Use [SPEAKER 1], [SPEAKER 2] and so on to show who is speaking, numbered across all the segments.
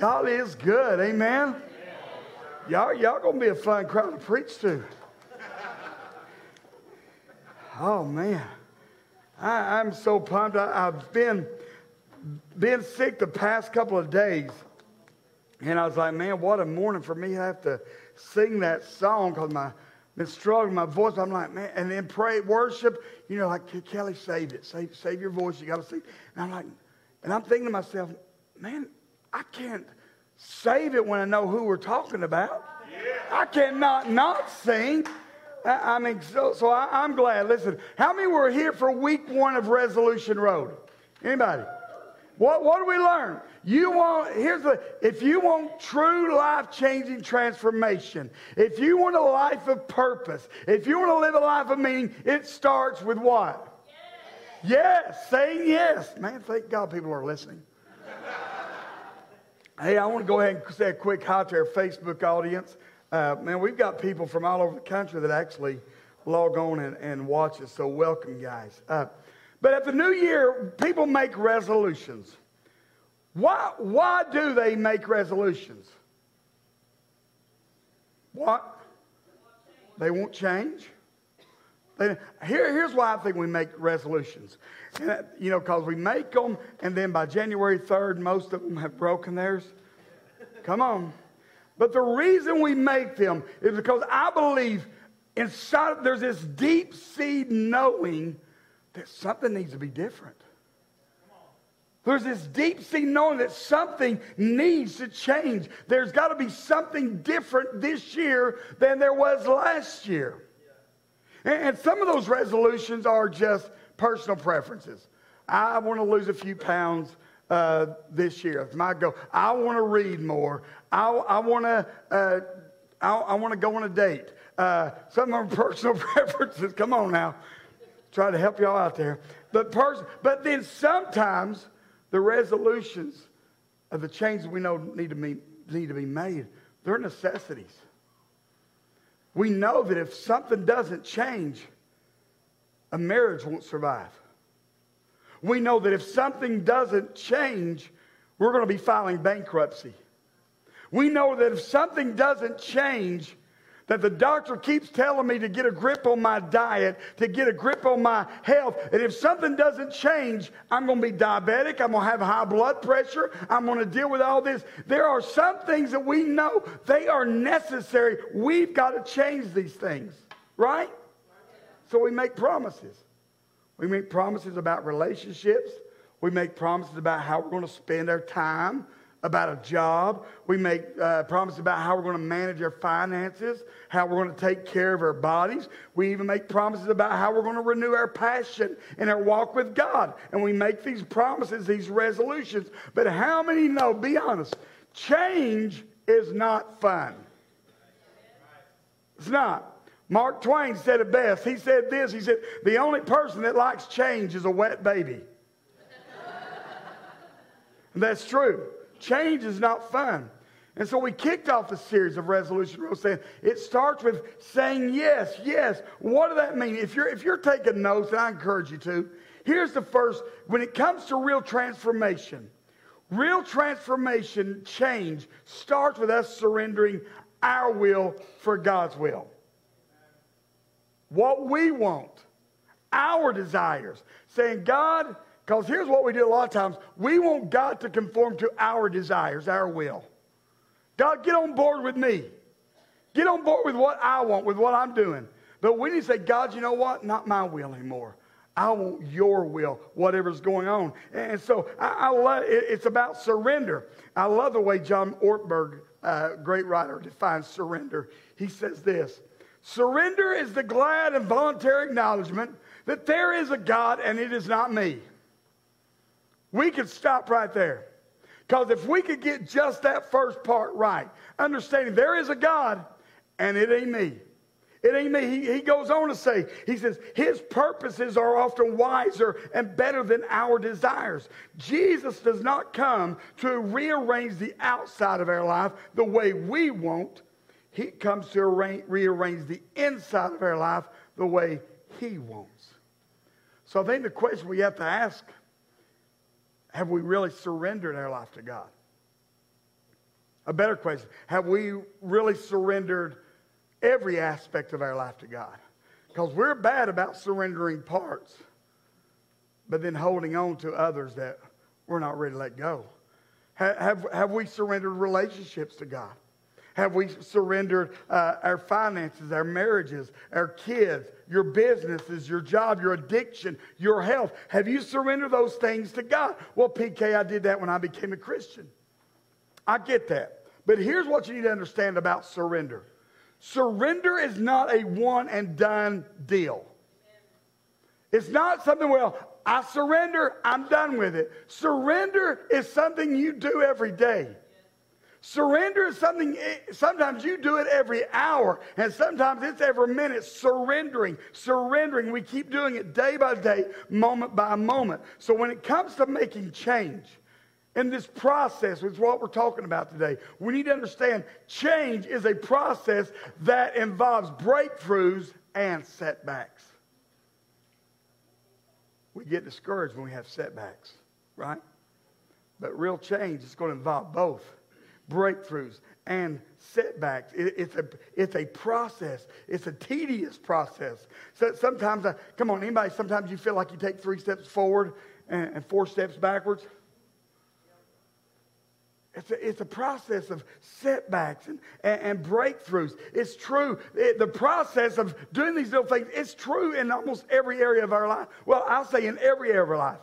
[SPEAKER 1] God is good. Amen. Y'all, y'all gonna be a fun crowd to preach to. Oh man, I, am so pumped. I, I've been been sick the past couple of days, and I was like, man, what a morning for me to have to sing that song because my been struggling my voice. I'm like, man, and then pray, worship. You know, like Kelly saved it. Save, save your voice. You got to sing. And I'm like, and I'm thinking to myself, man, I can't save it when I know who we're talking about. I cannot not sing. I, I mean, so, so I, I'm glad. Listen, how many were here for week one of Resolution Road? Anybody? What, what do we learn? You want, here's the, if you want true life changing transformation, if you want a life of purpose, if you want to live a life of meaning, it starts with what? Yes, yes saying yes. Man, thank God people are listening. Hey, I want to go ahead and say a quick hi to our Facebook audience. Uh, man, we've got people from all over the country that actually log on and, and watch us, so welcome, guys. Uh, but at the new year, people make resolutions. Why, why do they make resolutions? What? They won't change. They, here, here's why I think we make resolutions. And, you know, because we make them, and then by January 3rd, most of them have broken theirs. Come on. But the reason we make them is because I believe inside there's this deep seed knowing that something needs to be different. There's this deep sea knowing that something needs to change. There's got to be something different this year than there was last year. And, some of those resolutions are just personal preferences. I want to lose a few pounds uh, this year. It's my goal. I want to read more. I, want to. Uh, I, want to go on a date. Uh, some of them personal preferences. Come on now try to help y'all out there. But, pers- but then sometimes the resolutions of the changes we know need to be, need to be made, they're necessities. We know that if something doesn't change, a marriage won't survive. We know that if something doesn't change, we're going to be filing bankruptcy. We know that if something doesn't change, that the doctor keeps telling me to get a grip on my diet, to get a grip on my health. And if something doesn't change, I'm going to be diabetic. I'm going to have high blood pressure. I'm going to deal with all this. There are some things that we know they are necessary. We've got to change these things, right? So we make promises. We make promises about relationships. We make promises about how we're going to spend our time about a job. We make uh, promises about how we're going to manage our finances, how we're going to take care of our bodies. We even make promises about how we're going to renew our passion in our walk with God. And we make these promises, these resolutions. But how many know, be honest, change is not fun? It's not. Mark Twain said it best. He said this He said, The only person that likes change is a wet baby. and that's true. Change is not fun. And so we kicked off the series of Resolution Road saying it starts with saying yes, yes. What does that mean? If you're, if you're taking notes, and I encourage you to, here's the first when it comes to real transformation, real transformation, change starts with us surrendering our will for God's will. What we want, our desires, saying, God, because here's what we do a lot of times we want God to conform to our desires, our will. God, get on board with me. Get on board with what I want, with what I'm doing. But we need to say, God, you know what? Not my will anymore. I want your will, whatever's going on. And so I, I love it, it's about surrender. I love the way John Ortberg, uh, great writer, defines surrender. He says this Surrender is the glad and voluntary acknowledgement that there is a God and it is not me. We could stop right there. Because if we could get just that first part right, understanding there is a God and it ain't me. It ain't me. He, he goes on to say, he says, his purposes are often wiser and better than our desires. Jesus does not come to rearrange the outside of our life the way we want. He comes to arrange, rearrange the inside of our life the way he wants. So I think the question we have to ask have we really surrendered our life to God? A better question Have we really surrendered every aspect of our life to God? Because we're bad about surrendering parts, but then holding on to others that we're not ready to let go. Have, have, have we surrendered relationships to God? Have we surrendered uh, our finances, our marriages, our kids, your businesses, your job, your addiction, your health? Have you surrendered those things to God? Well, PK, I did that when I became a Christian. I get that. But here's what you need to understand about surrender surrender is not a one and done deal. It's not something, well, I surrender, I'm done with it. Surrender is something you do every day. Surrender is something, eh, sometimes you do it every hour, and sometimes it's every minute. Surrendering, surrendering. We keep doing it day by day, moment by moment. So when it comes to making change, in this process, which is what we're talking about today, we need to understand change is a process that involves breakthroughs and setbacks. We get discouraged when we have setbacks, right? But real change is going to involve both breakthroughs and setbacks. It, it's, a, it's a process. It's a tedious process. So sometimes, I, come on, anybody, sometimes you feel like you take three steps forward and, and four steps backwards. It's a, it's a process of setbacks and, and, and breakthroughs. It's true. It, the process of doing these little things, it's true in almost every area of our life. Well, I'll say in every area of our life.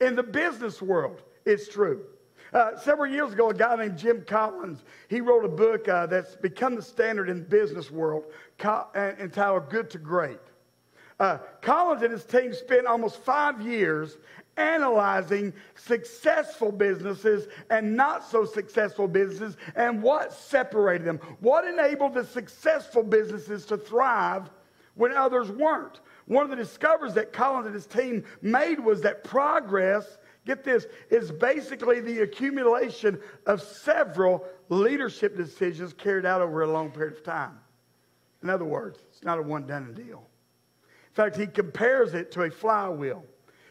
[SPEAKER 1] In the business world, it's true. Uh, several years ago, a guy named Jim Collins, he wrote a book uh, that's become the standard in the business world co- uh, entitled Good to Great. Uh, Collins and his team spent almost five years analyzing successful businesses and not so successful businesses and what separated them. What enabled the successful businesses to thrive when others weren't? One of the discoveries that Collins and his team made was that progress, get this, is basically the accumulation of several leadership decisions carried out over a long period of time. In other words, it's not a one done deal. In fact, he compares it to a flywheel.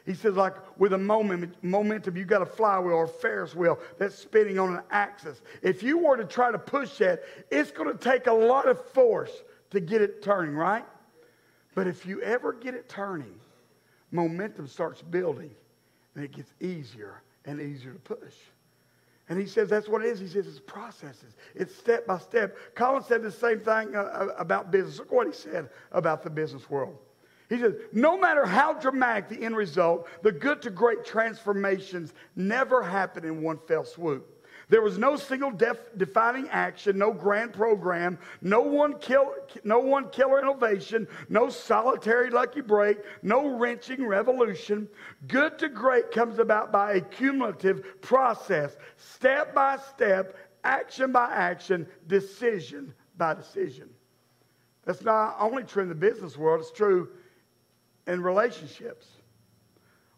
[SPEAKER 1] He says, like with a moment, momentum, you've got a flywheel or a Ferris wheel that's spinning on an axis. If you were to try to push that, it's going to take a lot of force to get it turning, right? But if you ever get it turning, momentum starts building and it gets easier and easier to push. And he says that's what it is. He says it's processes, it's step by step. Colin said the same thing uh, uh about business. Look what he said about the business world. He says, no matter how dramatic the end result, the good to great transformations never happen in one fell swoop. There was no single def- defining action, no grand program, no one, kill, no one killer innovation, no solitary lucky break, no wrenching revolution. Good to great comes about by a cumulative process, step by step, action by action, decision by decision. That's not only true in the business world, it's true in relationships.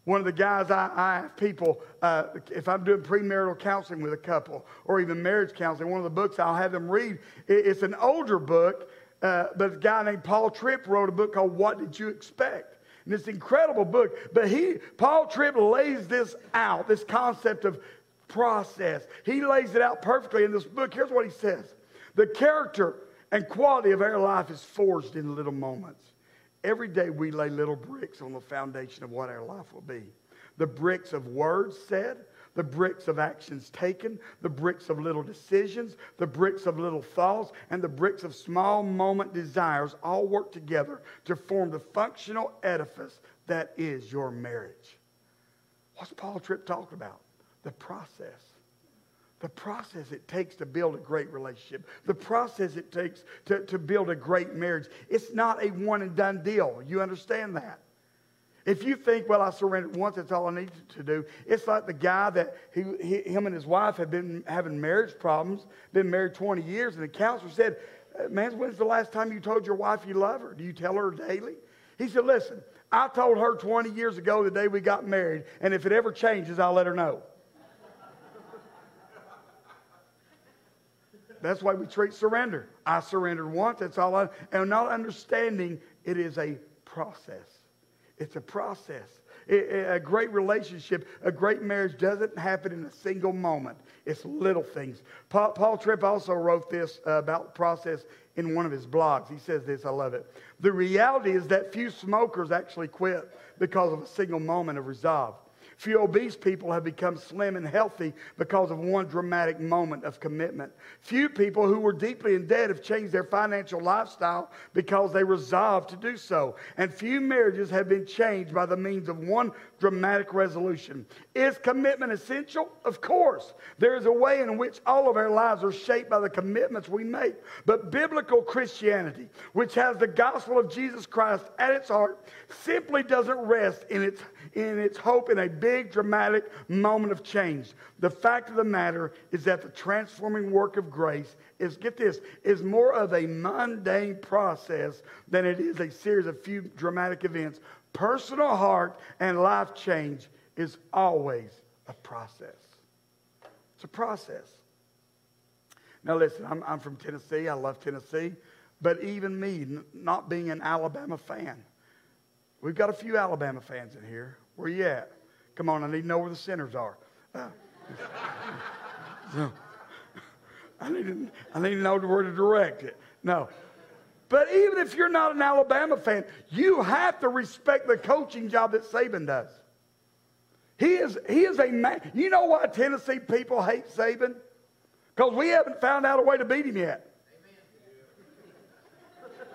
[SPEAKER 1] One of the guys I, I have people, uh, if I'm doing premarital counseling with a couple or even marriage counseling, one of the books I'll have them read, it, it's an older book, uh, but a guy named Paul Tripp wrote a book called What Did You Expect? And it's an incredible book. But he, Paul Tripp lays this out, this concept of process. He lays it out perfectly in this book. Here's what he says The character and quality of our life is forged in little moments. Every day we lay little bricks on the foundation of what our life will be. The bricks of words said, the bricks of actions taken, the bricks of little decisions, the bricks of little thoughts, and the bricks of small moment desires all work together to form the functional edifice that is your marriage. What's Paul Tripp talking about? The process the process it takes to build a great relationship, the process it takes to, to build a great marriage. It's not a one and done deal. You understand that? If you think, well, I surrendered once, that's all I need to do. It's like the guy that he, he, him and his wife have been having marriage problems, been married 20 years, and the counselor said, Man, when's the last time you told your wife you love her? Do you tell her daily? He said, Listen, I told her 20 years ago the day we got married, and if it ever changes, I'll let her know. That's why we treat surrender. I surrendered once, that's all I, and not understanding it is a process. It's a process. A great relationship, a great marriage doesn't happen in a single moment. It's little things. Paul, Paul Tripp also wrote this uh, about process in one of his blogs. He says this, I love it. The reality is that few smokers actually quit because of a single moment of resolve. Few obese people have become slim and healthy because of one dramatic moment of commitment. Few people who were deeply in debt have changed their financial lifestyle because they resolved to do so. And few marriages have been changed by the means of one dramatic resolution. Is commitment essential? Of course. There is a way in which all of our lives are shaped by the commitments we make. But biblical Christianity, which has the gospel of Jesus Christ at its heart, simply doesn't rest in its, in its hope in a big dramatic moment of change. The fact of the matter is that the transforming work of grace is, get this, is more of a mundane process than it is a series of few dramatic events Personal heart and life change is always a process. It's a process. Now, listen, I'm, I'm from Tennessee. I love Tennessee. But even me, n- not being an Alabama fan, we've got a few Alabama fans in here. Where you at? Come on, I need to know where the sinners are. Uh, so, I need, to, I need to know where to direct it. No, but even if you're not an Alabama fan, you have to respect the coaching job that Saban does. He is, he is a man. You know why Tennessee people hate Saban? Because we haven't found out a way to beat him yet.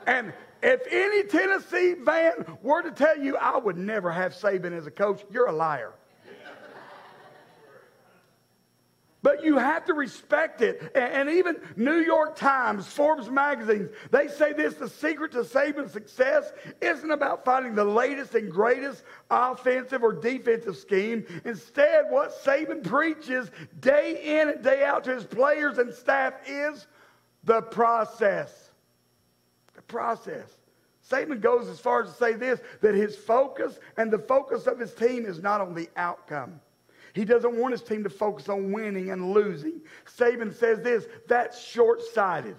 [SPEAKER 1] And if any Tennessee fan were to tell you, I would never have Saban as a coach, you're a liar. But you have to respect it. And even New York Times, Forbes magazines, they say this the secret to Saban's success isn't about finding the latest and greatest offensive or defensive scheme. Instead, what Saban preaches day in and day out to his players and staff is the process. The process. Saban goes as far as to say this that his focus and the focus of his team is not on the outcome. He doesn't want his team to focus on winning and losing. Saban says this that's short sighted.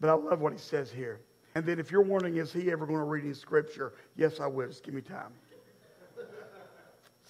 [SPEAKER 1] But I love what he says here. And then if you're wondering, is he ever going to read in scripture? Yes, I will. Just give me time.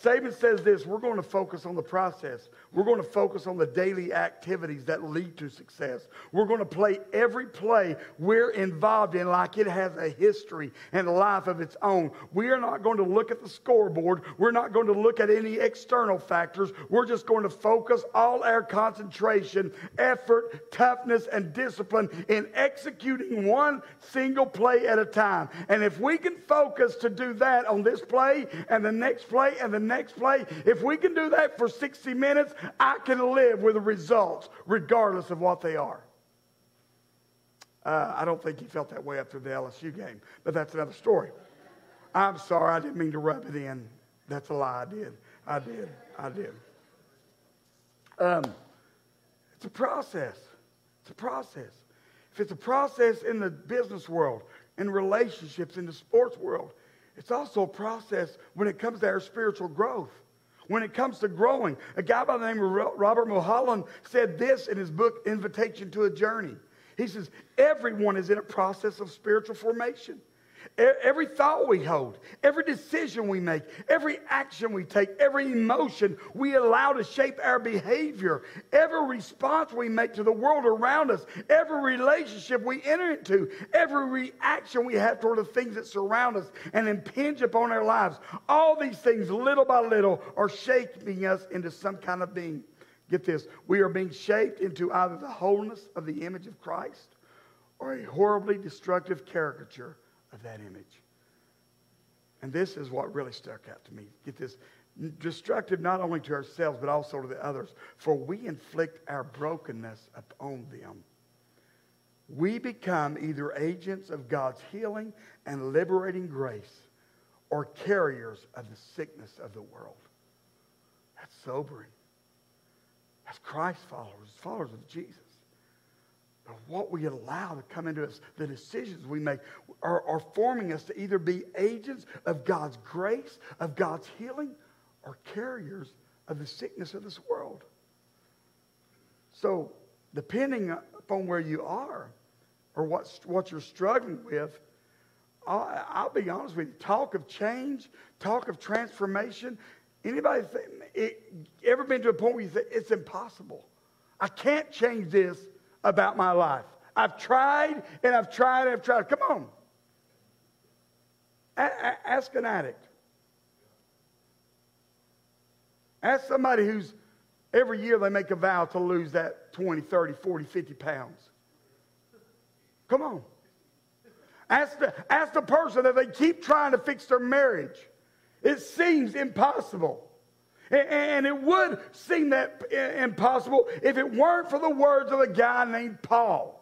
[SPEAKER 1] Saban says this we're going to focus on the process. We're going to focus on the daily activities that lead to success. We're going to play every play we're involved in like it has a history and a life of its own. We are not going to look at the scoreboard. We're not going to look at any external factors. We're just going to focus all our concentration, effort, toughness, and discipline in executing one single play at a time. And if we can focus to do that on this play and the next play and the next play, if we can do that for 60 minutes, I can live with the results regardless of what they are. Uh, I don't think he felt that way after the LSU game, but that's another story. I'm sorry, I didn't mean to rub it in. That's a lie. I did. I did. I did. Um, it's a process. It's a process. If it's a process in the business world, in relationships, in the sports world, it's also a process when it comes to our spiritual growth. When it comes to growing, a guy by the name of Robert Mulholland said this in his book, Invitation to a Journey. He says, Everyone is in a process of spiritual formation. Every thought we hold, every decision we make, every action we take, every emotion we allow to shape our behavior, every response we make to the world around us, every relationship we enter into, every reaction we have toward the things that surround us and impinge upon our lives, all these things, little by little, are shaping us into some kind of being. Get this, we are being shaped into either the wholeness of the image of Christ or a horribly destructive caricature of that image. And this is what really stuck out to me. Get this destructive not only to ourselves, but also to the others. For we inflict our brokenness upon them. We become either agents of God's healing and liberating grace or carriers of the sickness of the world. That's sobering. As Christ followers, followers of Jesus what we allow to come into us, the decisions we make, are, are forming us to either be agents of God's grace, of God's healing, or carriers of the sickness of this world. So, depending upon where you are or what, what you're struggling with, I'll, I'll, be honest with you. Talk of change, talk of transformation. Anybody think, it, ever been to a point where you think it's impossible? I can't change this about my life. I've tried and I've tried and I've tried. Come on. A- a- ask an addict. Ask somebody who's every year they make a vow to lose that 20, 30, 40, 50 pounds. Come on. Ask the, ask the person that they keep trying to fix their marriage. It seems impossible. And, it would seem that impossible if it weren't for the words of a guy named Paul.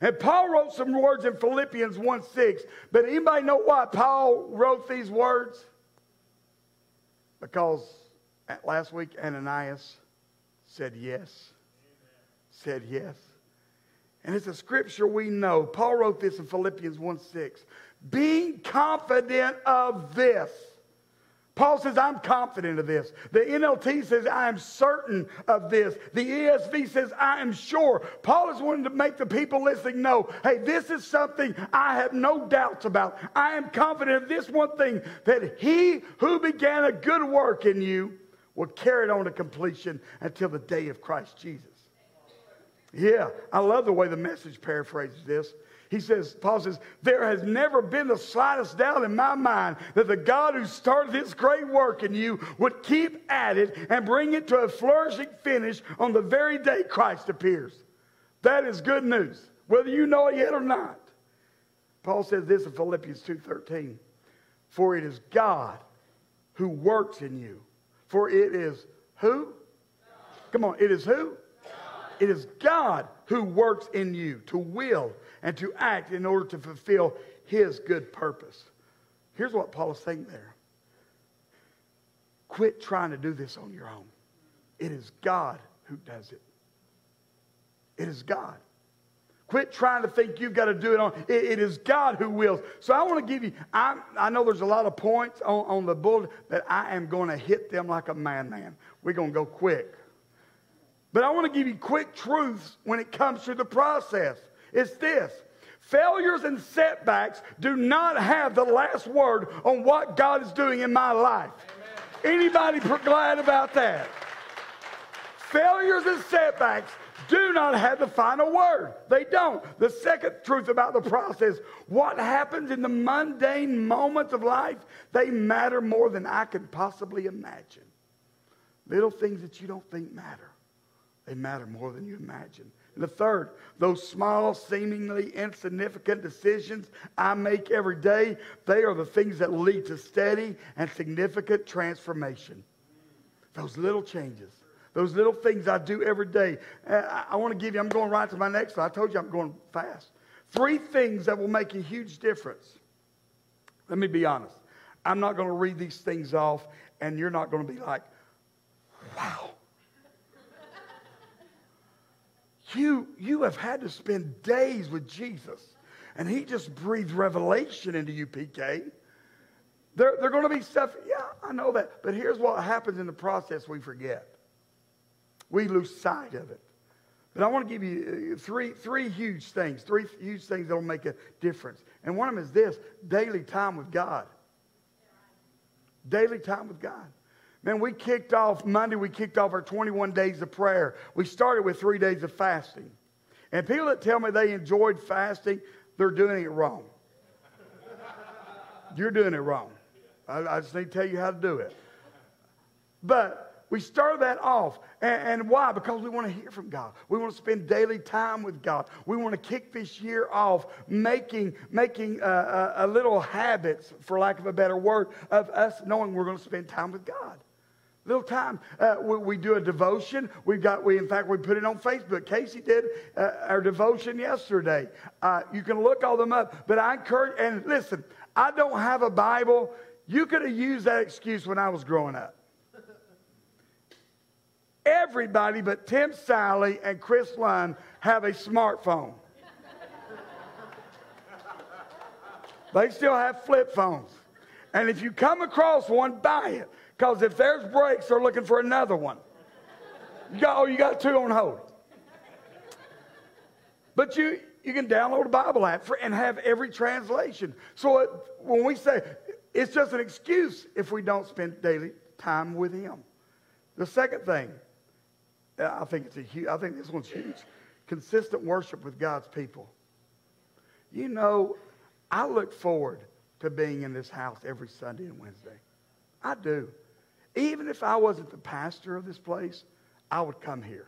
[SPEAKER 1] And Paul wrote some words in Philippians 1 6. But anybody know why Paul wrote these words? Because last week Ananias said yes. Said yes. And it's a scripture we know. Paul wrote this in Philippians 1 6. Being confident of this Paul says, I'm confident of this. The NLT says, I am certain of this. The ESV says, I am sure. Paul is wanting to make the people listening know hey, this is something I have no doubts about. I am confident of this one thing that he who began a good work in you will carry it on to completion until the day of Christ Jesus. Yeah, I love the way the message paraphrases this. He says, Paul says, there has never been the slightest doubt in my mind that the God who started this great work in you would keep at it and bring it to a flourishing finish on the very day Christ appears. That is good news, whether you know it yet or not. Paul says this in Philippians 2:13. For it is God who works in you. For it is who? Come on, it is who? It is God who works in you to will and to act in order to fulfill his good purpose. Here's what Paul is saying there quit trying to do this on your own. It is God who does it. It is God. Quit trying to think you've got to do it on. it, it is God who wills. So I want to give you. I, I know there's a lot of points on, on the bullet, that I am going to hit them like a madman. We're going to go quick. But I want to give you quick truths when it comes to the process. It's this failures and setbacks do not have the last word on what God is doing in my life. Anybody glad about that? Failures and setbacks do not have the final word. They don't. The second truth about the process what happens in the mundane moments of life, they matter more than I could possibly imagine. Little things that you don't think matter. They matter more than you imagine. The third, those small, seemingly insignificant decisions I make every day, they are the things that lead to steady and significant transformation. Those little changes, those little things I do every day. Uh, I, want to give you, I'm going right to my next one. I told you I'm going fast. Three things that will make a huge difference. Let me be honest. I'm not going to read these things off, and you're not going to be like, wow. You, you have had to spend days with Jesus, and He just breathed revelation into you, PK. There are going to be stuff, yeah, I know that. But here's what happens in the process we forget. We lose sight of it. But I want to give you uh, three, three huge things, three huge things that will make a difference. And one of them is this daily time with God. Daily time with God. Man, we kicked off Monday, we kicked off our 21 days of prayer. We started with three days of fasting. And people that tell me they enjoyed fasting, they're doing it wrong. You're doing it wrong. I, I, just need to tell you how to do it. But we started that off. And, and why? Because we want to hear from God. We want to spend daily time with God. We want to kick this year off making, making uh, uh, a little habits, for lack of a better word, of us knowing we're going to spend time with God little time. Uh, we, we, do a devotion. We've got, we in fact, we put it on Facebook. Casey did uh, our devotion yesterday. Uh, you can look all them up. But I encourage, and listen, I don't have a Bible. You could have used that excuse when I was growing up. Everybody but Tim Sally and Chris Lund have a smartphone. they still have flip phones. And if you come across one, buy it. Because if there's breaks, they're looking for another one. You got, oh, you got two on hold. But you, you can download a Bible app for, and have every translation. So it, when we say it's just an excuse if we don't spend daily time with Him. The second thing, I think it's a huge, I think this one's huge. Consistent worship with God's people. You know, I look forward to being in this house every Sunday and Wednesday. I do. Even if I wasn't the pastor of this place, I would come here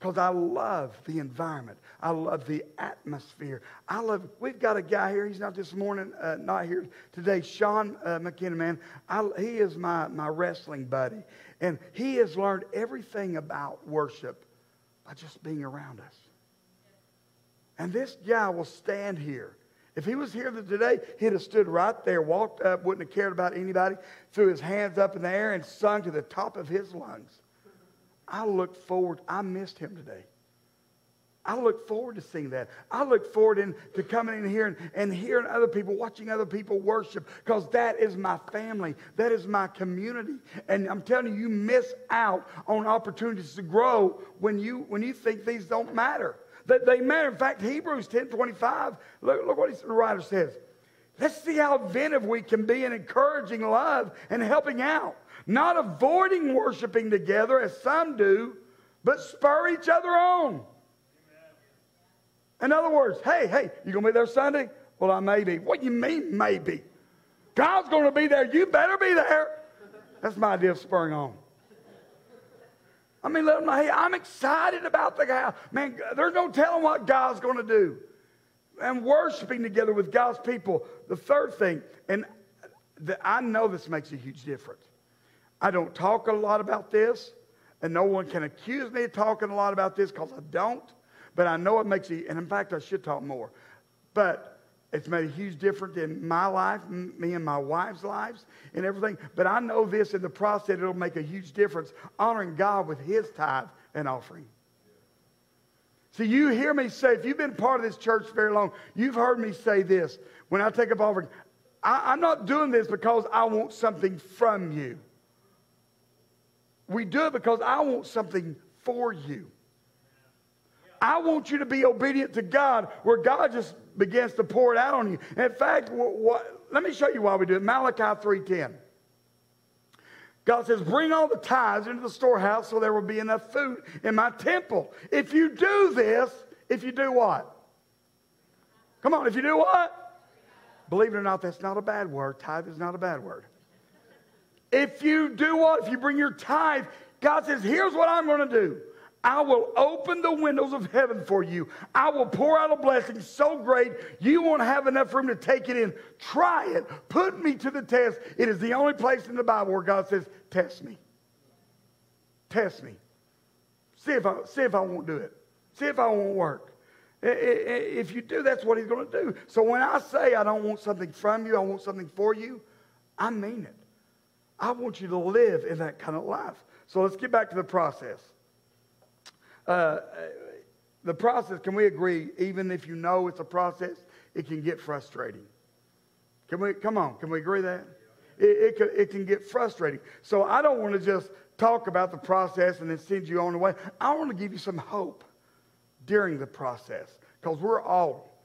[SPEAKER 1] because I love the environment. I love the atmosphere. I love, we've got a guy here. He's not this morning, uh, not here today. Sean uh, McKinnon, man. I, he is my, my wrestling buddy. And he has learned everything about worship by just being around us. And this guy will stand here. If he was here today, he'd have stood right there, walked up, wouldn't have cared about anybody, threw his hands up in the air, and sung to the top of his lungs. I look forward. I missed him today. I look forward to seeing that. I look forward in, to coming in here and, and hearing other people, watching other people worship, because that is my family. That is my community. And I'm telling you, you miss out on opportunities to grow when you, when you think these don't matter. That they matter. In fact, Hebrews 10 25, look, look what the writer says. Let's see how inventive we can be in encouraging love and helping out not avoiding worshiping together as some do, but spur each other on. In other words, hey, hey, you gonna be there Sunday? Well, I may be. What do you mean maybe? God's gonna be there. You better be there. That's my idea of spurring on. I mean, let them know, hey, I'm excited about the guy. Man, there's no telling what God's gonna do. And worshiping together with God's people. The third thing, and I know this makes a huge difference. I don't talk a lot about this, and no one can accuse me of talking a lot about this because I don't. But I know it makes you, and in fact, I should talk more. But it's made a huge difference in my life, me and my wife's lives, and everything. But I know this in the process, it'll make a huge difference honoring God with His tithe and offering. See, you hear me say, if you've been part of this church very long, you've heard me say this. When I take up offering, I, I'm not doing this because I want something from you. We do it because I want something for you. I want you to be obedient to God where God just begins to pour it out on you. in fact, what, let me show you why we do it. Malachi 3.10. God says, bring all the tithes into the storehouse so there will be enough food in my temple. If you do this, if you do what? Come on, if you do what? Believe it or not, that's not a bad word. Tithe is not a bad word. If you do what? If you bring your tithe, God says, here's what I'm going to do. I will open the windows of heaven for you. I will pour out a blessing so great you won't have enough room to take it in. Try it. Put me to the test. It is the only place in the Bible where God says, Test me. Test me. See if I, see if I won't do it. See if I won't work. If you do, that's what He's going to do. So when I say I don't want something from you, I want something for you, I mean it. I want you to live in that kind of life. So let's get back to the process. Uh, the process, can we agree, even if you know it's a process, it can get frustrating? Can we, come on, can we agree that? It, it, can, it can get frustrating. So I don't want to just talk about the process and then send you on the way. I want to give you some hope during the process because we're all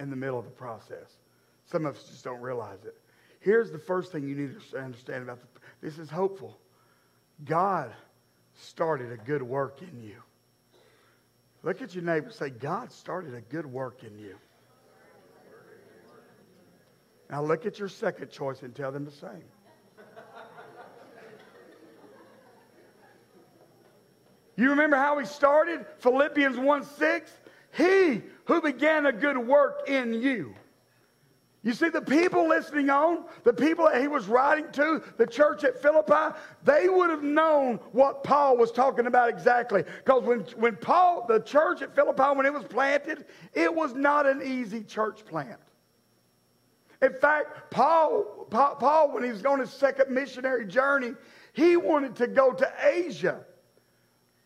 [SPEAKER 1] in the middle of the process. Some of us just don't realize it. Here's the first thing you need to understand about the, this is hopeful. God started a good work in you. Look at your neighbor and say, God started a good work in you. Now look at your second choice and tell them the same. You remember how he started? Philippians 1 6. He who began a good work in you you see, the people listening on, the people that he was writing to, the church at Philippi, they would have known what Paul was talking about exactly. Because when, when Paul, the church at Philippi, when it was planted, it was not an easy church plant. In fact, Paul, Paul, when he was on his second missionary journey, he wanted to go to Asia.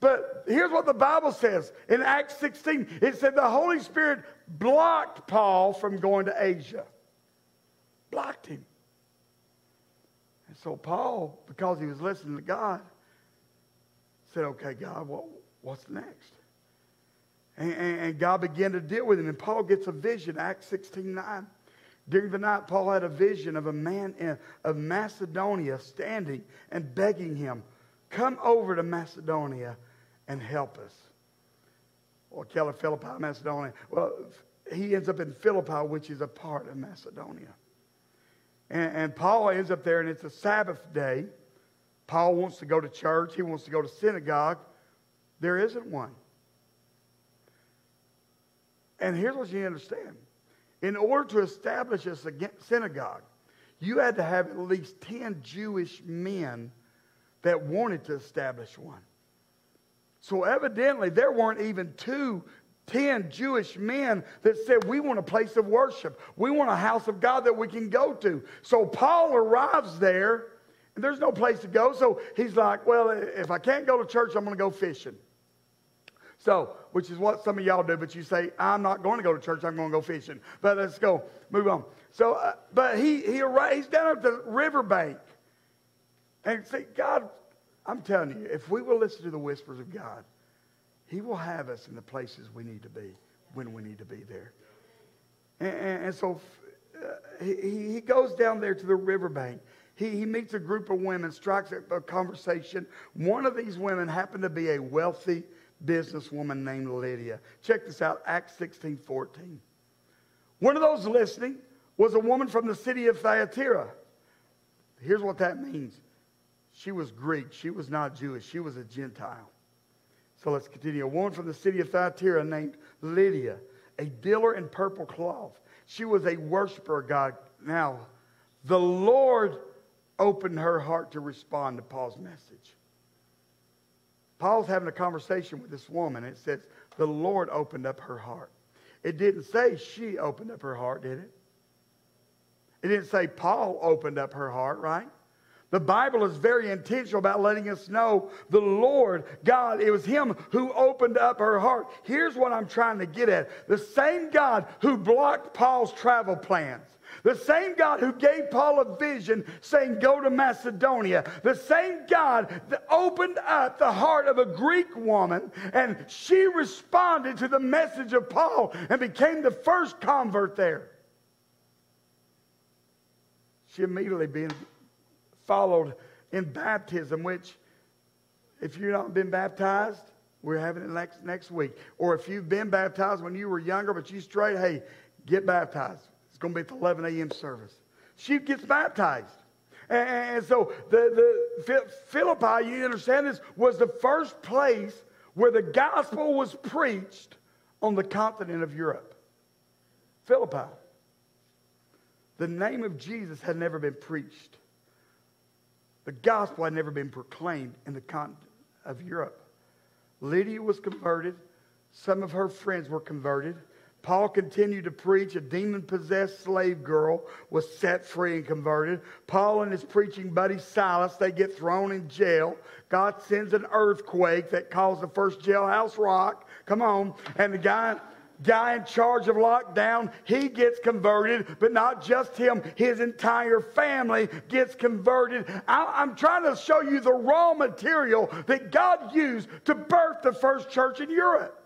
[SPEAKER 1] But here's what the Bible says in Acts 16 it said the Holy Spirit blocked Paul from going to Asia blocked him. And so Paul, because he was listening to God, said, Okay, God, what, what's next? And, and, and God began to deal with him. And Paul gets a vision, Acts 16 9. During the night, Paul had a vision of a man in, of Macedonia standing and begging him, Come over to Macedonia and help us. Or Keller, Philippi, Macedonia. Well, he ends up in Philippi, which is a part of Macedonia. And, and Paul ends up there, and it's a Sabbath day. Paul wants to go to church, he wants to go to synagogue. There isn't one. And here's what you understand in order to establish a synagogue, you had to have at least 10 Jewish men that wanted to establish one. So evidently, there weren't even two 10 Jewish men that said, We want a place of worship. We want a house of God that we can go to. So Paul arrives there, and there's no place to go. So he's like, Well, if I can't go to church, I'm going to go fishing. So, which is what some of y'all do, but you say, I'm not going to go to church, I'm going to go fishing. But let's go, move on. So, uh, but he, he he's down at the riverbank. And see, God, I'm telling you, if we will listen to the whispers of God, he will have us in the places we need to be when we need to be there. And, and, so uh, he, he goes down there to the riverbank. He, he meets a group of women, strikes a, a conversation. One of these women happened to be a wealthy businesswoman named Lydia. Check this out Acts 16 14. One of those listening was a woman from the city of Thyatira. Here's what that means she was Greek, she was not Jewish, she was a Gentile. So let's continue. A woman from the city of Thyatira named Lydia, a dealer in purple cloth. She was a worshiper of God. Now, the Lord opened her heart to respond to Paul's message. Paul's having a conversation with this woman. It says, the Lord opened up her heart. It didn't say she opened up her heart, did it? It didn't say Paul opened up her heart, right? The Bible is very intentional about letting us know the Lord, God, it was Him who opened up her heart. Here's what I'm trying to get at the same God who blocked Paul's travel plans. The same God who gave Paul a vision saying, Go to Macedonia. The same God that opened up the heart of a Greek woman and she responded to the message of Paul and became the first convert there. She immediately being followed in baptism, which, if you've not been baptized, we're having it next, next week. Or if you've been baptized when you were younger, but you straight, hey, get baptized. It's going to be at the 11 a.m. service. She gets baptized. And, and so the, the Philippi, you understand this, was the first place where the gospel was preached on the continent of Europe. Philippi. The name of Jesus had never been preached the gospel had never been proclaimed in the continent of Europe. Lydia was converted. Some of her friends were converted. Paul continued to preach. A demon possessed slave girl was set free and converted. Paul and his preaching buddy Silas, they get thrown in jail. God sends an earthquake that caused the first jailhouse rock. Come on. And the guy, guy in charge of lockdown, he gets converted, but not just him, his entire family gets converted. I, am trying to show you the raw material that God used to birth the first church in Europe.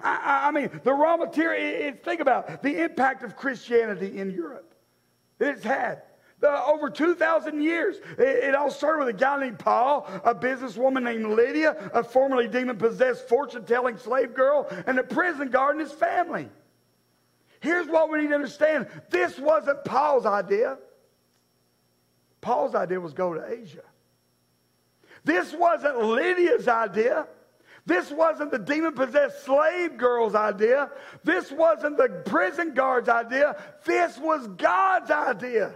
[SPEAKER 1] I, I mean, the raw material, it, it, think about the impact of Christianity in Europe that it's had. The, over 2,000 years. It, it, all started with a guy named Paul, a businesswoman named Lydia, a formerly demon possessed fortune telling slave girl, and a prison guard and his family. Here's what we need to understand this wasn't Paul's idea. Paul's idea was go to Asia. This wasn't Lydia's idea. This wasn't the demon possessed slave girl's idea. This wasn't the prison guard's idea. This was God's idea.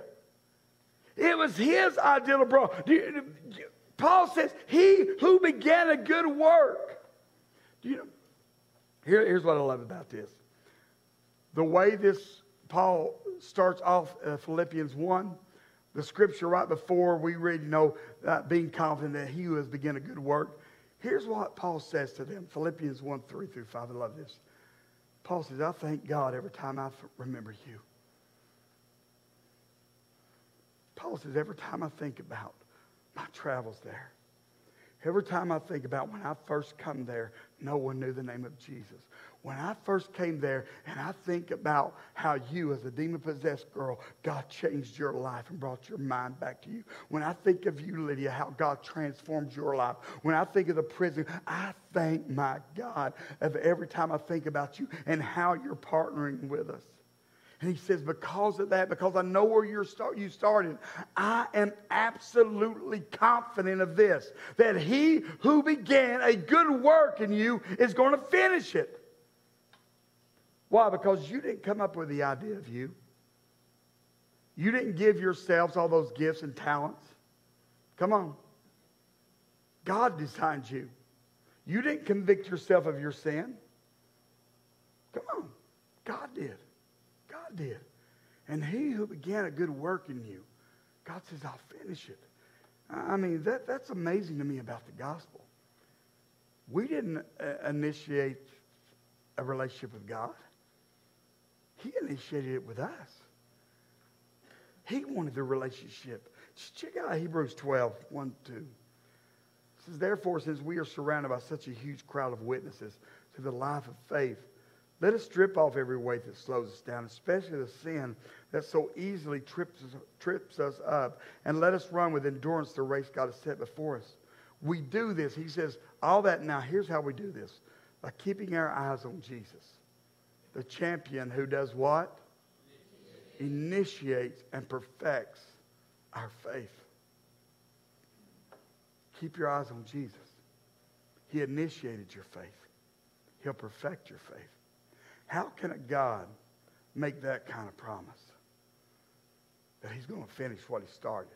[SPEAKER 1] It was his ideal abroad. Paul says, He who began a good work. Do you know? Here, here's what I love about this. The way this Paul starts off uh, Philippians 1, the scripture right before we read, you know, uh, being confident that he who has begun a good work. Here's what Paul says to them Philippians 1 3 through 5. I love this. Paul says, I thank God every time I remember you. Paul says, every time I think about my travels there, every time I think about when I first come there no one knew the name of Jesus. When I first came there and I think about how you, as a demon possessed girl, God changed your life and brought your mind back to you. When I think of you, Lydia, how God transformed your life. When I think of the prison, I thank my God of every time I think about you and how you're partnering with us. And he says, because of that, because I know where you're start, you started, I am absolutely confident of this that he who began a good work in you is going to finish it. Why? Because you didn't come up with the idea of you. You didn't give yourselves all those gifts and talents. Come on. God designed you. You didn't convict yourself of your sin. Come on. God did. God did. And he who began a good work in you, God says, I'll finish it. I mean, that, that's amazing to me about the gospel. We didn't uh, initiate a relationship with God. He initiated it with us. He wanted the relationship. Just check out Hebrews 12, 1, 2. It says, Therefore, since we are surrounded by such a huge crowd of witnesses to the life of faith, let us strip off every weight that slows us down, especially the sin that so easily trips trips us up, and let us run with endurance the race God has set before us. We do this, he says, all that now, here's how we do this by keeping our eyes on Jesus the champion who does what? Initiates and perfects our faith. Keep your eyes on Jesus. He initiated your faith. He'll perfect your faith. How can a God make that kind of promise? That he's going to finish what he started.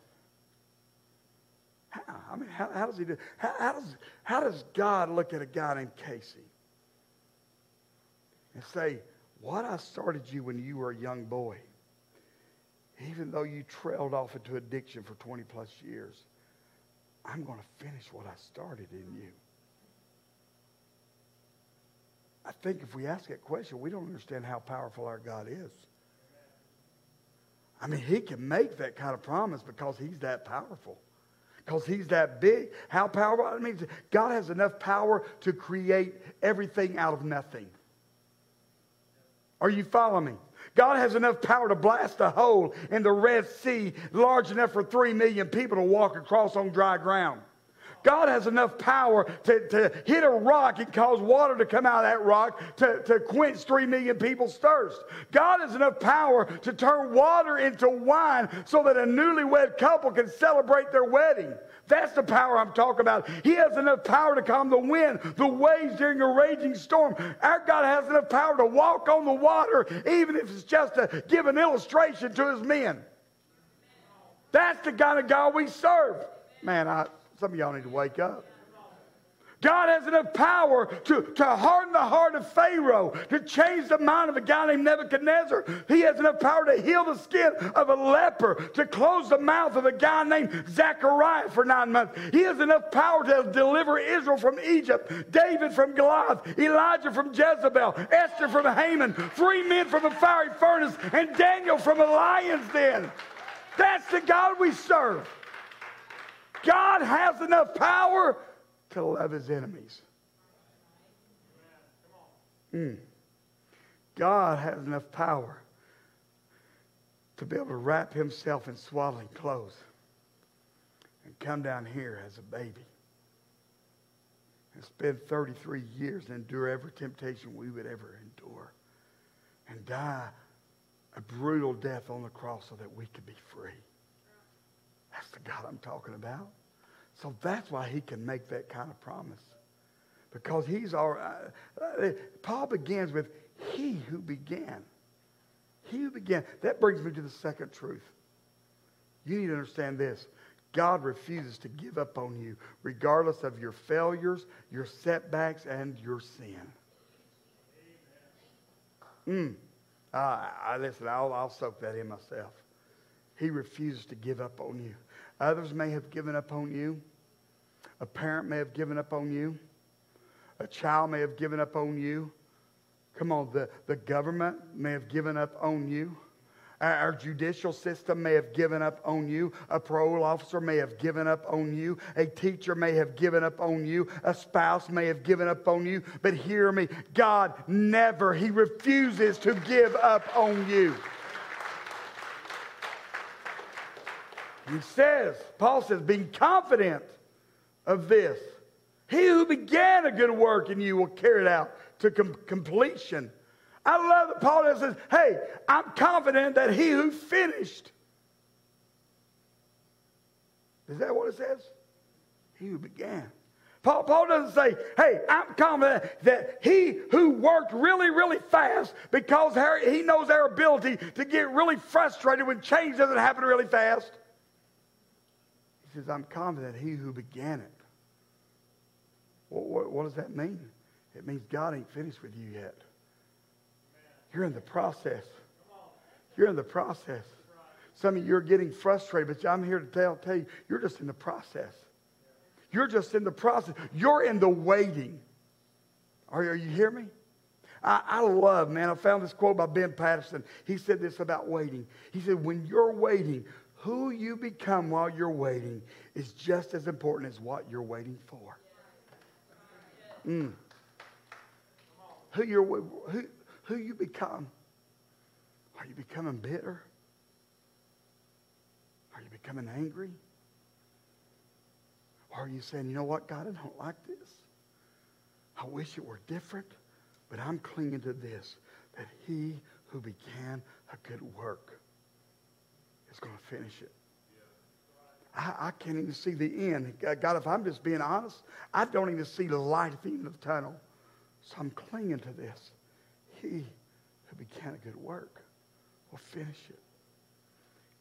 [SPEAKER 1] How? I mean, how, how does he do? How, how, does, how does God look at a guy named Casey and say, What I started you when you were a young boy, even though you trailed off into addiction for 20 plus years, I'm going to finish what I started in you. I think if we ask that question, we don't understand how powerful our God is. I mean, He can make that kind of promise because He's that powerful because he's that big. How powerful? I mean, God has enough power to create everything out of nothing. Are you following me? God has enough power to blast a hole in the Red Sea large enough for three million people to walk across on dry ground. God has enough power to, to hit a rock and cause water to come out of that rock to, to quench three million people's thirst. God has enough power to turn water into wine so that a newlywed couple can celebrate their wedding. That's the power I'm talking about. He has enough power to calm the wind, the waves during a raging storm. Our God has enough power to walk on the water, even if it's just to give an illustration to his men. That's the kind of God we serve. Man, I, some of y'all need to wake up. God has enough power to, to harden the heart of Pharaoh, to change the mind of a guy named Nebuchadnezzar. He has enough power to heal the skin of a leper, to close the mouth of a guy named Zechariah for nine months. He has enough power to deliver Israel from Egypt, David from Goliath, Elijah from Jezebel, Esther from Haman, three men from a fiery furnace, and Daniel from a lion's den. That's the God we serve. God has enough power to love his enemies. Mm. God has enough power to be able to wrap himself in swaddling clothes and come down here as a baby and spend 33 years and endure every temptation we would ever endure and die a brutal death on the cross so that we could be free. That's the God I'm talking about. So that's why he can make that kind of promise. Because he's our, uh, Paul begins with he who began. He who began. That brings me to the second truth. You need to understand this. God refuses to give up on you, regardless of your failures, your setbacks, and your sin. Mm. Uh, I, listen, I'll, I'll soak that in myself. He refuses to give up on you. Others may have given up on you. A parent may have given up on you. A child may have given up on you. Come on, the, the government may have given up on you. Our judicial system may have given up on you. A parole officer may have given up on you. A teacher may have given up on you. A spouse may have given up on you. But hear me God never, He refuses to give up on you. He says, Paul says, being confident of this, he who began a good work in you will carry it out to com- completion. I love that Paul says, hey, I'm confident that he who finished. Is that what it says? He who began. Paul, Paul doesn't say, hey, I'm confident that he who worked really, really fast because he knows our ability to get really frustrated when change doesn't happen really fast. Says, I'm confident he who began it. What, what, what does that mean? It means God ain't finished with you yet. You're in the process. You're in the process. Some of you are getting frustrated, but I'm here to tell, tell you, you're just in the process. You're just in the process. You're in the waiting. Are, are you hear me? I, I love, man, I found this quote by Ben Patterson. He said this about waiting. He said, when you're waiting, who you become while you're waiting is just as important as what you're waiting for. Mm. Who, you're, who, who you become. Are you becoming bitter? Are you becoming angry? Or are you saying, you know what, God, I don't like this. I wish it were different, but I'm clinging to this that he who began a good work is going to finish it. I, I, can't even see the end. God, if I'm just being honest, I don't even see the light at the end of the tunnel. So I'm clinging to this. He who began a good work will finish it.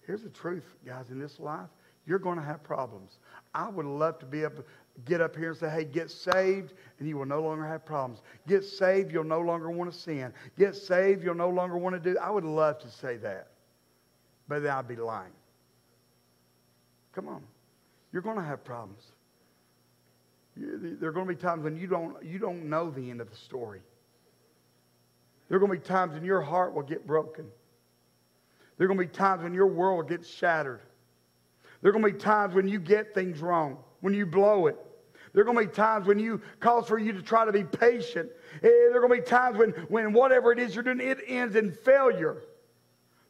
[SPEAKER 1] Here's the truth, guys, in this life, you're going to have problems. I would love to be able to get up here and say, hey, get saved, and you will no longer have problems. Get saved, you'll no longer want to sin. Get saved, you'll no longer want to do. I would love to say that, but then I'd be lying. Come on. You're going to have problems. There are going to be times when you don't, you don't know the end of the story. There are going to be times when your heart will get broken. There are going to be times when your world gets shattered. There are going to be times when you get things wrong, when you blow it. There are going to be times when you calls for you to try to be patient. Eh, there are going to be times when, when whatever it is you're doing, it ends in failure.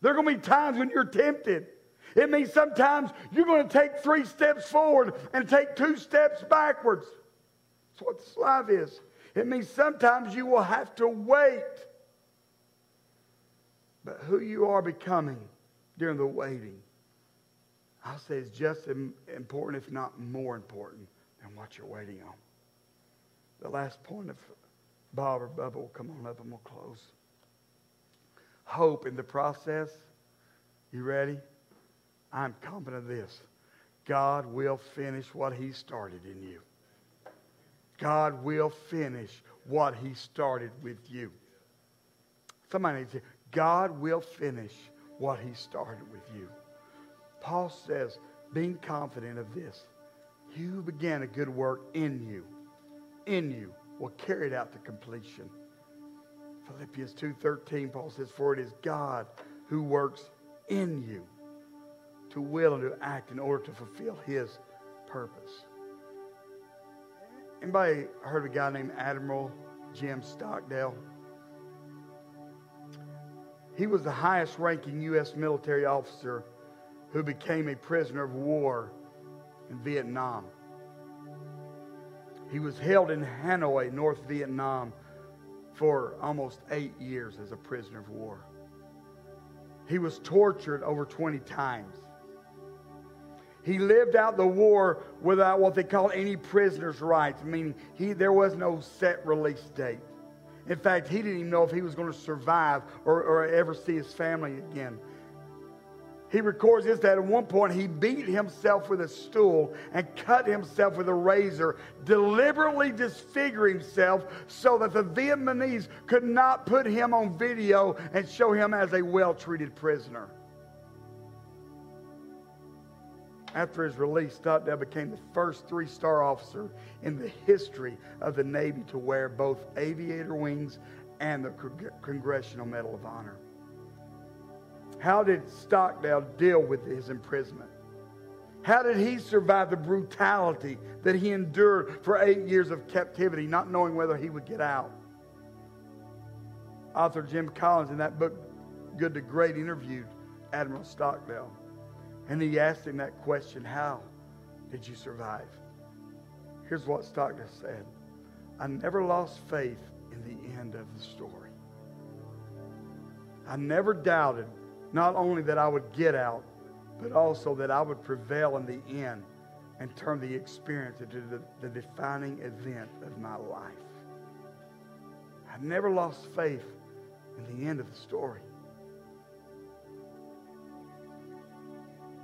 [SPEAKER 1] There are going to be times when you're tempted. It means sometimes you're going to take three steps forward and take two steps backwards. That's what this life is. It means sometimes you will have to wait. But who you are becoming during the waiting, I'll say is just as important, if not more important, than what you're waiting on. The last point of Bob or Bubba will come on up and we'll close. Hope in the process. You ready? I'm confident of this God will finish what He started in you. God will finish what He started with you. Somebody needs to God will finish what He started with you. Paul says, being confident of this, you began a good work in you, in you, will carry it out to completion. Philippians 2.13, Paul says, For it is God who works in you to will and to act in order to fulfill his purpose. Anybody heard of a guy named Admiral Jim Stockdale? He was the highest ranking U.S. military officer who became a prisoner of war in Vietnam. He was held in Hanoi, North Vietnam, for almost eight years as a prisoner of war. He was tortured over 20 times. He lived out the war without what they call any prisoner's rights, meaning he, there was no set release date. In fact, he didn't even know if he was going to survive or, or ever see his family again. He records this that at one point he beat himself with a stool and cut himself with a razor, deliberately disfiguring himself so that the Vietnamese could not put him on video and show him as a well treated prisoner. After his release, Stockdale became the first three star officer in the history of the Navy to wear both aviator wings and the Congressional Medal of Honor. How did Stockdale deal with his imprisonment? How did he survive the brutality that he endured for eight years of captivity, not knowing whether he would get out? Author Jim Collins, in that book, Good to Great, interviewed Admiral Stockdale. And he asked him that question How did you survive? Here's what Stockdale said I never lost faith in the end of the story. I never doubted not only that I would get out, but also that I would prevail in the end and turn the experience into the, the defining event of my life. I never lost faith in the end of the story.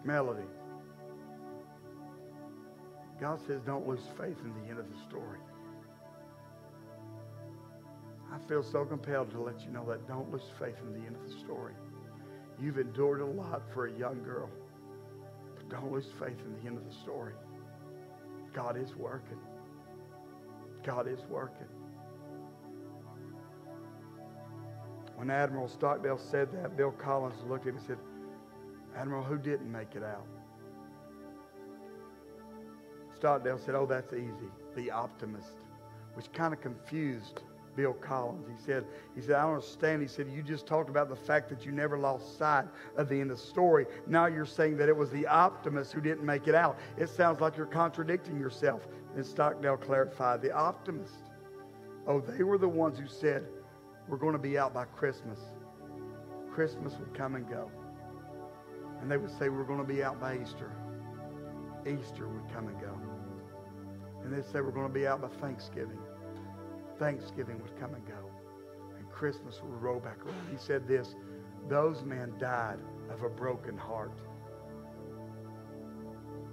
[SPEAKER 1] Melody. God says, don't lose faith in the end of the story. I feel so compelled to let you know that don't lose faith in the end of the story. You've endured a lot for a young girl, but don't lose faith in the end of the story. God is working. God is working. When Admiral Stockdale said that, Bill Collins looked at him and said, Admiral, who didn't make it out? Stockdale said, Oh, that's easy. The optimist, which kind of confused Bill Collins. He said, he said, I don't understand. He said, you just talked about the fact that you never lost sight of the end of the story. Now you're saying that it was the optimist who didn't make it out. It sounds like you're contradicting yourself. And Stockdale clarified, the optimist. Oh, they were the ones who said, we're going to be out by Christmas. Christmas would come and go. And they would say, we're going to be out by Easter. Easter would come and go. And they'd say, we're going to be out by Thanksgiving. Thanksgiving would come and go. And Christmas would roll back around. He said this, those men died of a broken heart.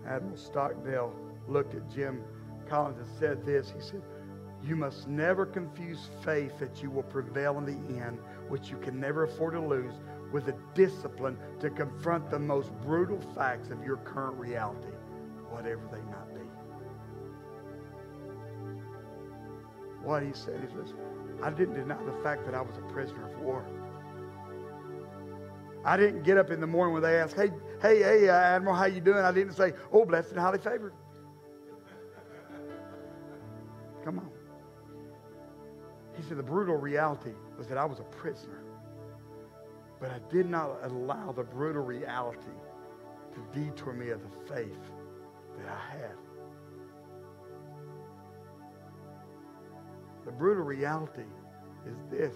[SPEAKER 1] Admiral Stockdale looked at Jim Collins and said this. He said, you must never confuse faith that you will prevail in the end, which you can never afford to lose, with a discipline to confront the most brutal facts of your current reality, whatever they might be. What he said is this I didn't deny the fact that I was a prisoner of war. I didn't get up in the morning when they asked, hey, hey, hey, uh, Admiral, how you doing? I didn't say, oh, blessed and highly favored. Come on. He said the brutal reality was that I was a prisoner. But I did not allow the brutal reality to detour me of the faith that I had. Brutal reality is this.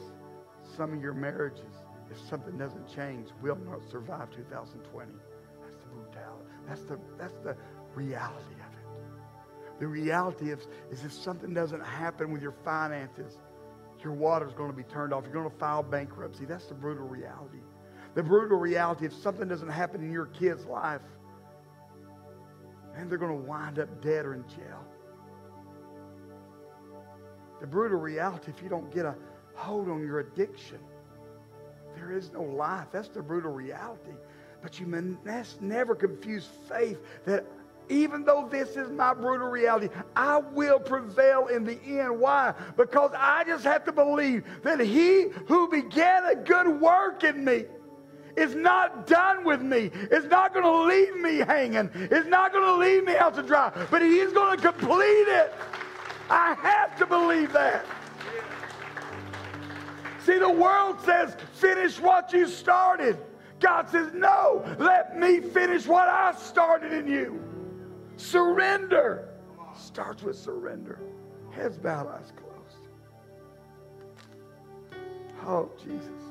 [SPEAKER 1] Some of your marriages, if something doesn't change, will not survive 2020. That's the brutality. That's the, that's the reality of it. The reality is, is if something doesn't happen with your finances, your water's going to be turned off. You're going to file bankruptcy. That's the brutal reality. The brutal reality, if something doesn't happen in your kid's life, and they're going to wind up dead or in jail. The brutal reality, if you don't get a hold on your addiction, there is no life. That's the brutal reality. But you must never confuse faith that even though this is my brutal reality, I will prevail in the end. Why? Because I just have to believe that He who began a good work in me is not done with me. It's not going to leave me hanging. It's not going to leave me out to dry, but He is going to complete it. I have to believe that. See, the world says, finish what you started. God says, no, let me finish what I started in you. Surrender. Starts with surrender. Heads bowed, eyes closed. Oh, Jesus.